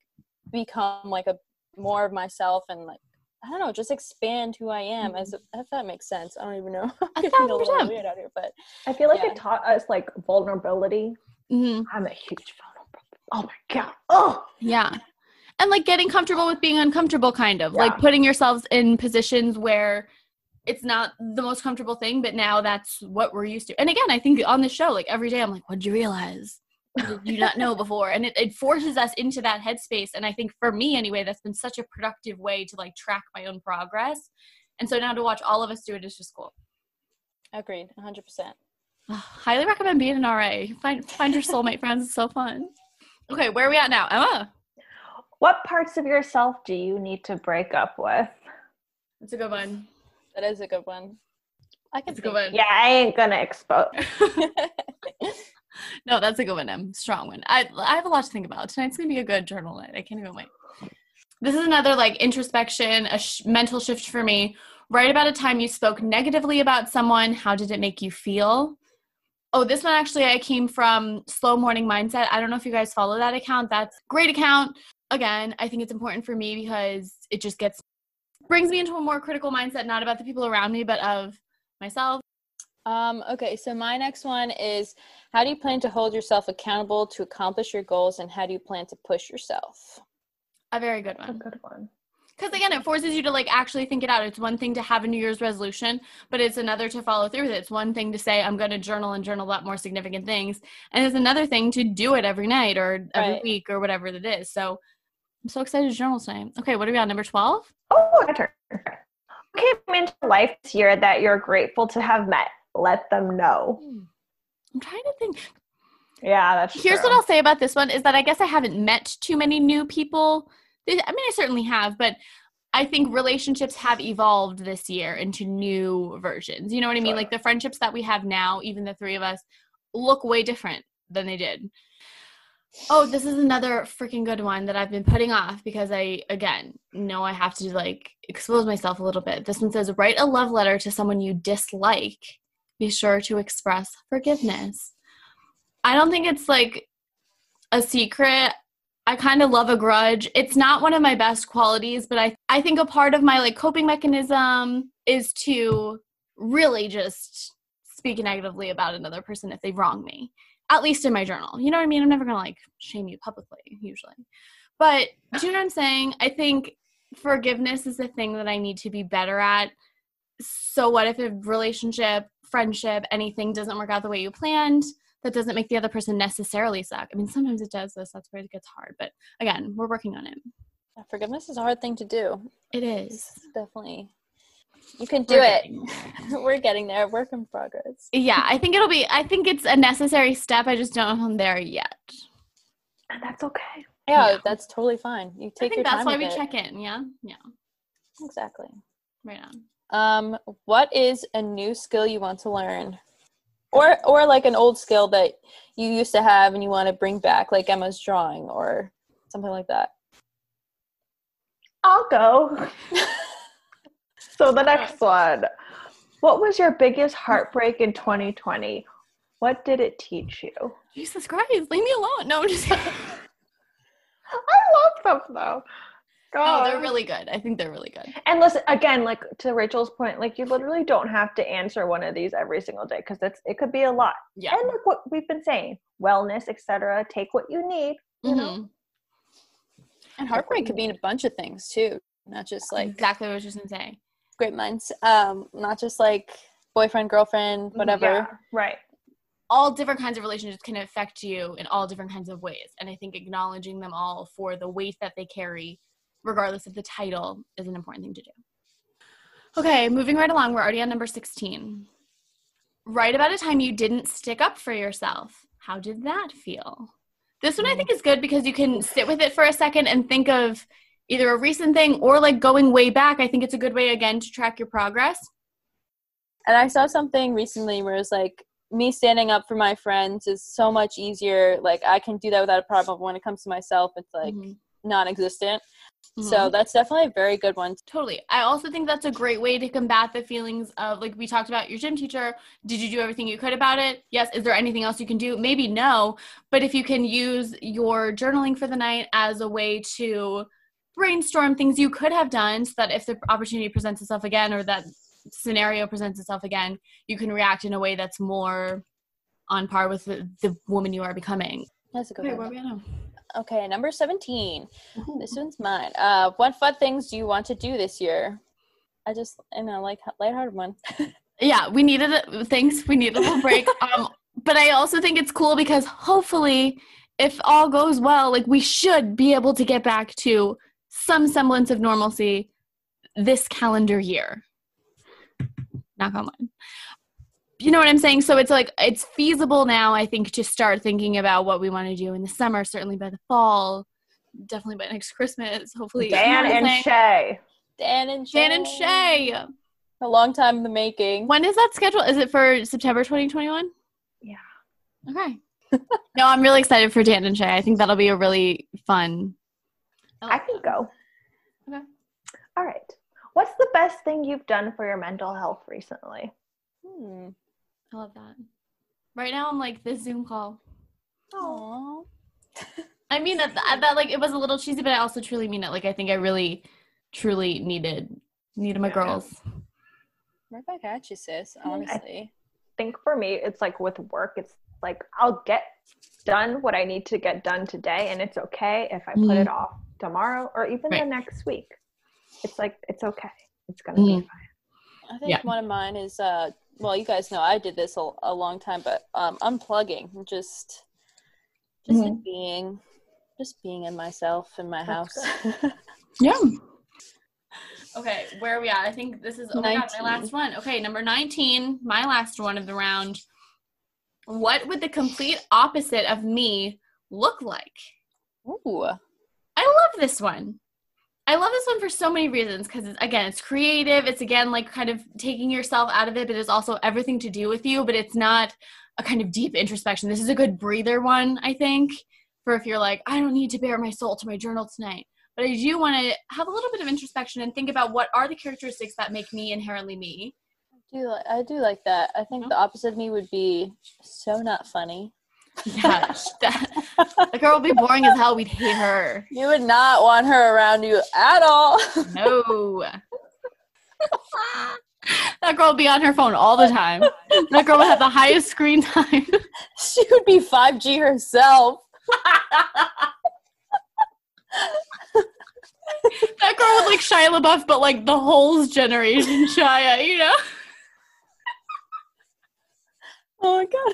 become, like, a more of myself and, like, I don't know, just expand who I am. As if that makes sense, I don't even know. A I'm getting a little weird out here, but I feel like Yeah. it taught us like vulnerability Mhm. I'm a huge vulnerable. Oh my god. Oh. Yeah. And like getting comfortable with being uncomfortable, kind of Yeah. like putting yourselves in positions where it's not the most comfortable thing, but now that's what we're used to. And again, I think on the show, like every day, I'm like, what did you realize? Did you not know before? And it, it forces us into that headspace. And I think for me, anyway, that's been such a productive way to like track my own progress. And so now to watch all of us do it is just cool. Agreed, 100%. Ugh, highly recommend being an RA. Find find your soulmate friends. It's so fun. Okay, where are we at now, Emma? What parts of yourself do you need to break up with? That's a good one. That is a good one. I can That's a good one. Yeah, I ain't gonna expose. no, that's a good one, Em. Strong one. I I have a lot to think about. Tonight's gonna be a good journal night. I can't even wait. This is another like introspection, a sh- mental shift for me. Right about a time you spoke negatively about someone. How did it make you feel? Oh, this one actually I came from Slow Morning Mindset. I don't know if you guys follow that account. That's a great account. Again, I think it's important for me because it just gets brings me into a more critical mindset, not about the people around me, but of myself. Um, okay, so my next one is how do you plan to hold yourself accountable to accomplish your goals and how do you plan to push yourself? A very good A one. good one. Because again, it forces you to like actually think it out. It's one thing to have a New Year's resolution, but it's another to follow through with it. It's one thing to say, I'm going to journal and journal about more significant things. And it's another thing to do it every night or every Right. week or whatever it is. So I'm so excited to journal tonight. Okay, what are we on? Number 12? Oh, my turn. Who came into life this year that you're grateful to have met? Let them know. Hmm. I'm trying to think. Yeah, that's Here's true. what I'll say about this one is that I guess I haven't met too many new people. I mean, I certainly have, but I think relationships have evolved this year into new versions. You know what I mean? Sure. Like the friendships that we have now, even the three of us, look way different than they did. Oh, this is another freaking good one that I've been putting off because I, again, know I have to like expose myself a little bit. This one says, write a love letter to someone you dislike. Be sure to express forgiveness. I don't think it's like a secret. I kind of love a grudge. It's not one of my best qualities, but I I think a part of my like coping mechanism is to really just speak negatively about another person if they wrong me. At least in my journal. You know what I mean? I'm never going to like shame you publicly usually. But do you know what I'm saying? I think forgiveness is a thing that I need to be better at. So what if a relationship, friendship, anything doesn't work out the way you planned? that doesn't make the other person necessarily suck. I mean, sometimes it does this. That's where it gets hard. But again, we're working on it. Forgiveness is a hard thing to do. It is. It's definitely. You can do We're it. getting We're getting there. Work in progress. Yeah, I think it'll be. I think it's a necessary step. I just don't know if I'm there yet. And that's okay. Yeah, Yeah. that's totally fine. You I take think your that's why we it. check in. Yeah, yeah, Exactly. right on. Um, what is a new skill you want to learn? Or or like an old skill that you used to have and you want to bring back, like Emma's drawing or something like that. I'll go. so the next one. What was your biggest heartbreak in 2020? What did it teach you? Jesus Christ, leave me alone. No, I'm just. I love them though. God. they're really good. I think they're really good. and listen again, like to Rachel's point, like you literally don't have to answer one of these every single day because that's it could be a lot. Yeah. And like what we've been saying, wellness, etc. Take what you need. You know, Mhm. And heartbreak could mean a bunch of things too, not just like exactly what I was just gonna say. Great minds. Um, not just like boyfriend, girlfriend, whatever. Yeah, right. all different kinds of relationships can affect you in all different kinds of ways. And I think acknowledging them all for the weight that they carry, regardless of the title, is an important thing to do. Okay, moving right along, we're already on number 16. Write about a time you didn't stick up for yourself. How did that feel? This one I think is good because you can sit with it for a second and think of either a recent thing or like going way back. I think it's a good way, again, to track your progress. And I saw something recently where it's like me standing up for my friends is so much easier. Like I can do that without a problem. When it comes to myself, it's like Mhm. non-existent. Mhm. So that's definitely a very good one. Totally. I also think that's a great way to combat the feelings of like we talked about your gym teacher. Did you do everything you could about it? Yes. Is there anything else you can do? Maybe no. But if you can use your journaling for the night as a way to brainstorm things you could have done so that if the opportunity presents itself again or that scenario presents itself again, you can react in a way that's more on par with the, the woman you are becoming. That's a good Okay, where one. we at? Okay, number 17. This one's mine. Uh, what fun things do you want to do this year? I just, you know, like lighthearted one. yeah we needed it thanks we needed a little break um but i also think it's cool because hopefully if all goes well like we should be able to get back to some semblance of normalcy this calendar year knock on wood you know what i'm saying so it's like it's feasible now i think to start thinking about what we want to do in the summer certainly by the fall definitely by next christmas hopefully you know Dan and saying? Shay. Dan and Shay. dan and shay A long time in the making. When is that scheduled? Is it for September 2021? Yeah. Okay. no, I'm really excited for Dan and Shay. I think that'll be a really fun. I can go. Okay. All right. What's the best thing you've done for your mental health recently? Hmm. I love that. Right now, I'm like this Zoom call. Aw. I mean that, that that like it was a little cheesy, but I also truly mean it. Like I think I really, truly needed needed my Yeah. girls. Right back at you, sis, honestly. think for me it's like with work it's like i'll get done what i need to get done today and it's okay if i put Mhm. it off tomorrow or even the next week it's like it's okay it's gonna Mhm. be fine I think Yeah. one of mine is uh well you guys know I did this a, a long time but um unplugging just just Mhm. like being just being in myself in my That's house. Yeah. Okay, where are we at? I think this is oh my god, my last one. Okay, number 19, my last one of the round. What would the complete opposite of me look like? Ooh. I love this one. I love this one for so many reasons because again, it's creative. It's again like kind of taking yourself out of it, but it's also everything to do with you. But it's not a kind of deep introspection. This is a good breather one, I think, for if you're like, I don't need to bare my soul to my journal tonight, but I do want to have a little bit of introspection and think about what are the characteristics that make me inherently me. I do like I do like that. I think the opposite of me would be so not funny. Yeah, that, the girl would be boring as hell. We'd hate her. You would not want her around you at all. No. that girl would be on her phone all the time. That girl would have the highest screen time. she would be 5G herself. that girl would like Shia LaBeouf, but like the whole generation Shia, you know? Oh my god.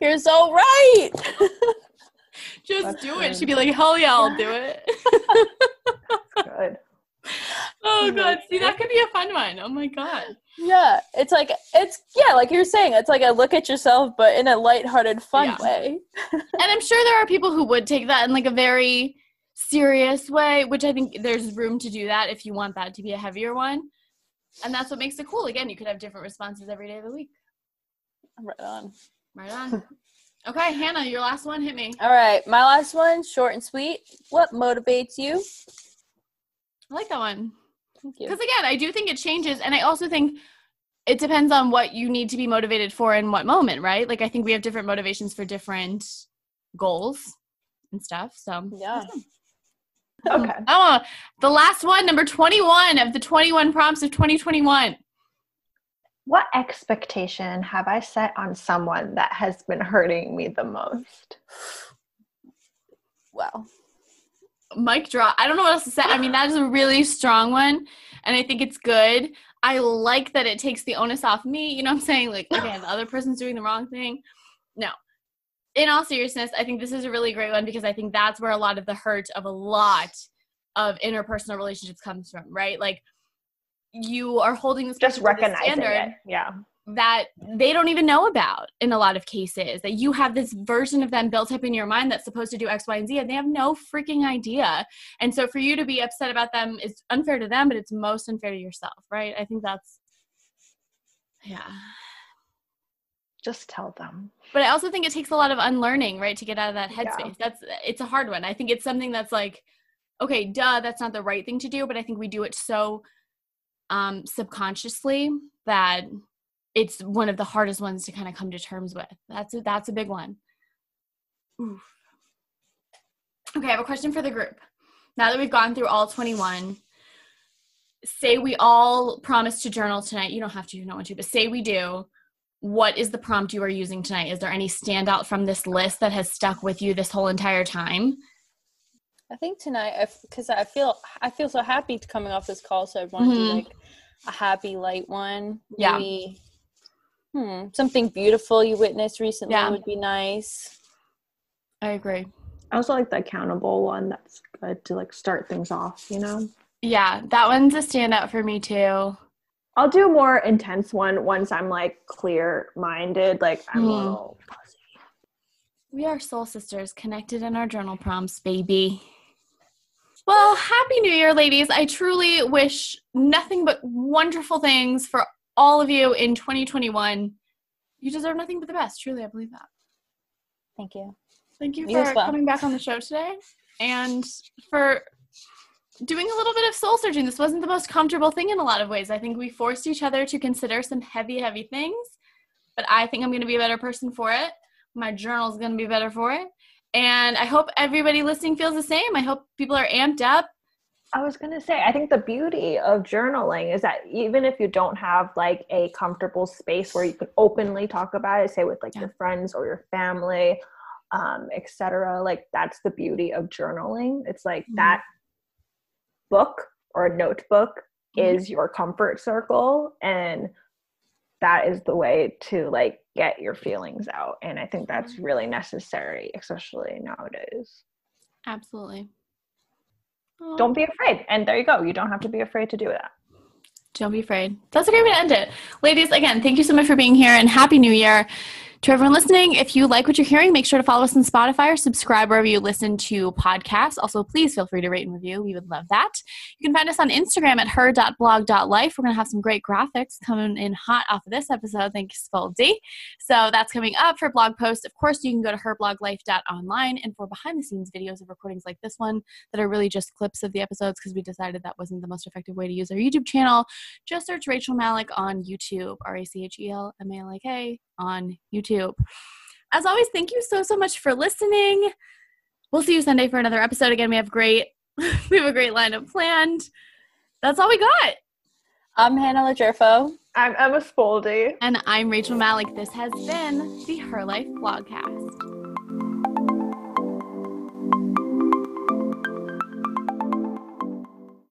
You're so right. Just That's do good. it. She'd be like, hell yeah, I'll do it. good oh god, see that could be a fun one. Oh my god. yeah, it's like it's yeah, like you're saying, it's like a look at yourself but in a lighthearted fun Yeah. way. And I'm sure there are people who would take that in like a very serious way, which I think there's room to do that if you want that to be a heavier one. And that's what makes it cool. Again, you could have different responses every day of the week. Right on. Right on. Okay, Hannah, your last one hit me. All right, my last one, short and sweet. What motivates you? I like that one. Thank you. Because again, I do think it changes. And I also think it depends on what you need to be motivated for in what moment, right? Like, I think we have different motivations for different goals and stuff. So, Yeah. okay oh, the last one, number 21 of the 21 prompts of 2021. What expectation have i set on someone that has been hurting me the most Well, Mic drop. I don't know what else to say. I mean, that is a really strong one. And I think it's good. I like that it takes the onus off me. You know what I'm saying? Like, okay, the other person's doing the wrong thing. No. In all seriousness, I think this is a really great one because I think that's where a lot of the hurt of a lot of interpersonal relationships comes from, right? Like, you are holding this just recognizing standard it yeah. that they don't even know about in a lot of cases that you have this version of them built up in your mind that's supposed to do x y and z and they have no freaking idea. And so for you to be upset about them is unfair to them but it's most unfair to yourself right? I think that's yeah. Just tell them. But i also think it takes a lot of unlearning right to get out of that Yeah. headspace. That's it's a hard one. I think it's something that's like okay duh that's not the right thing to do but i think we do it so um subconsciously that it's one of the hardest ones to kind of come to terms with that's a, that's a big one Oof. okay i have a question for the group now that we've gone through all 21 say we all promise to journal tonight you don't have to you don't want to but say we do what is the prompt you are using tonight? Is there any standout from this list that has stuck with you this whole entire time? I think tonight, because I, feel I feel so happy coming off this call, so I want to do Mhm. like a happy, light one. Yeah. Maybe, hmm, something beautiful you witnessed recently Yeah. would be nice. I agree. I also like the accountable one. That's good to like start things off, you know? Yeah, that one's a standout for me too. I'll do a more intense one once I'm like clear minded. Like I'm a Mhm. little fuzzy. We are soul sisters connected in our journal prompts, baby. Well, happy new year, ladies. I truly wish nothing but wonderful things for all of you in 2021. You deserve nothing but the best. Truly, I believe that. Thank you. Thank you You for well. coming back on the show today and for doing a little bit of soul searching. This wasn't the most comfortable thing in a lot of ways. I think we forced each other to consider some heavy, heavy things, but I think I'm going to be a better person for it. My journal's going to be better for it. And I hope everybody listening feels the same. I hope people are amped up. I was gonna say, I think the beauty of journaling is that even if you don't have like a comfortable space where you can openly talk about it, say with like Yeah. your friends or your family, um, etc., like that's the beauty of journaling. It's like Mhm. that book or notebook Mhm. is your comfort circle, and that is the way to like get your feelings out. And I think that's really necessary, especially nowadays. Absolutely. Oh. Don't be afraid. And there you go. You don't have to be afraid to do that. Don't be afraid. That's a great way to end it. Ladies, again, thank you so much for being here and Happy New Year. To everyone listening, if you like what you're hearing, make sure to follow us on Spotify or subscribe wherever you listen to podcasts. Also, please feel free to rate and review. We would love that. You can find us on Instagram at her.blog.life. We're going to have some great graphics coming in hot off of this episode. Thanks, Spoldi. So that's coming up for blog posts. Of course, you can go to herbloglife.online and for behind the scenes videos of recordings like this one that are really just clips of the episodes because we decided that wasn't the most effective way to use our YouTube channel just search Rachel Malak on YouTube, R A C H E L M A L I K on YouTube. As always, thank you so so much for listening. We'll see you Sunday for another episode. Again, we have great we have a great lineup planned. That's all we got. I'm Hannah Logerfo. I'm Emma Spoldi. And I'm Rachel Malak. This has been the Her Life Vlogcast.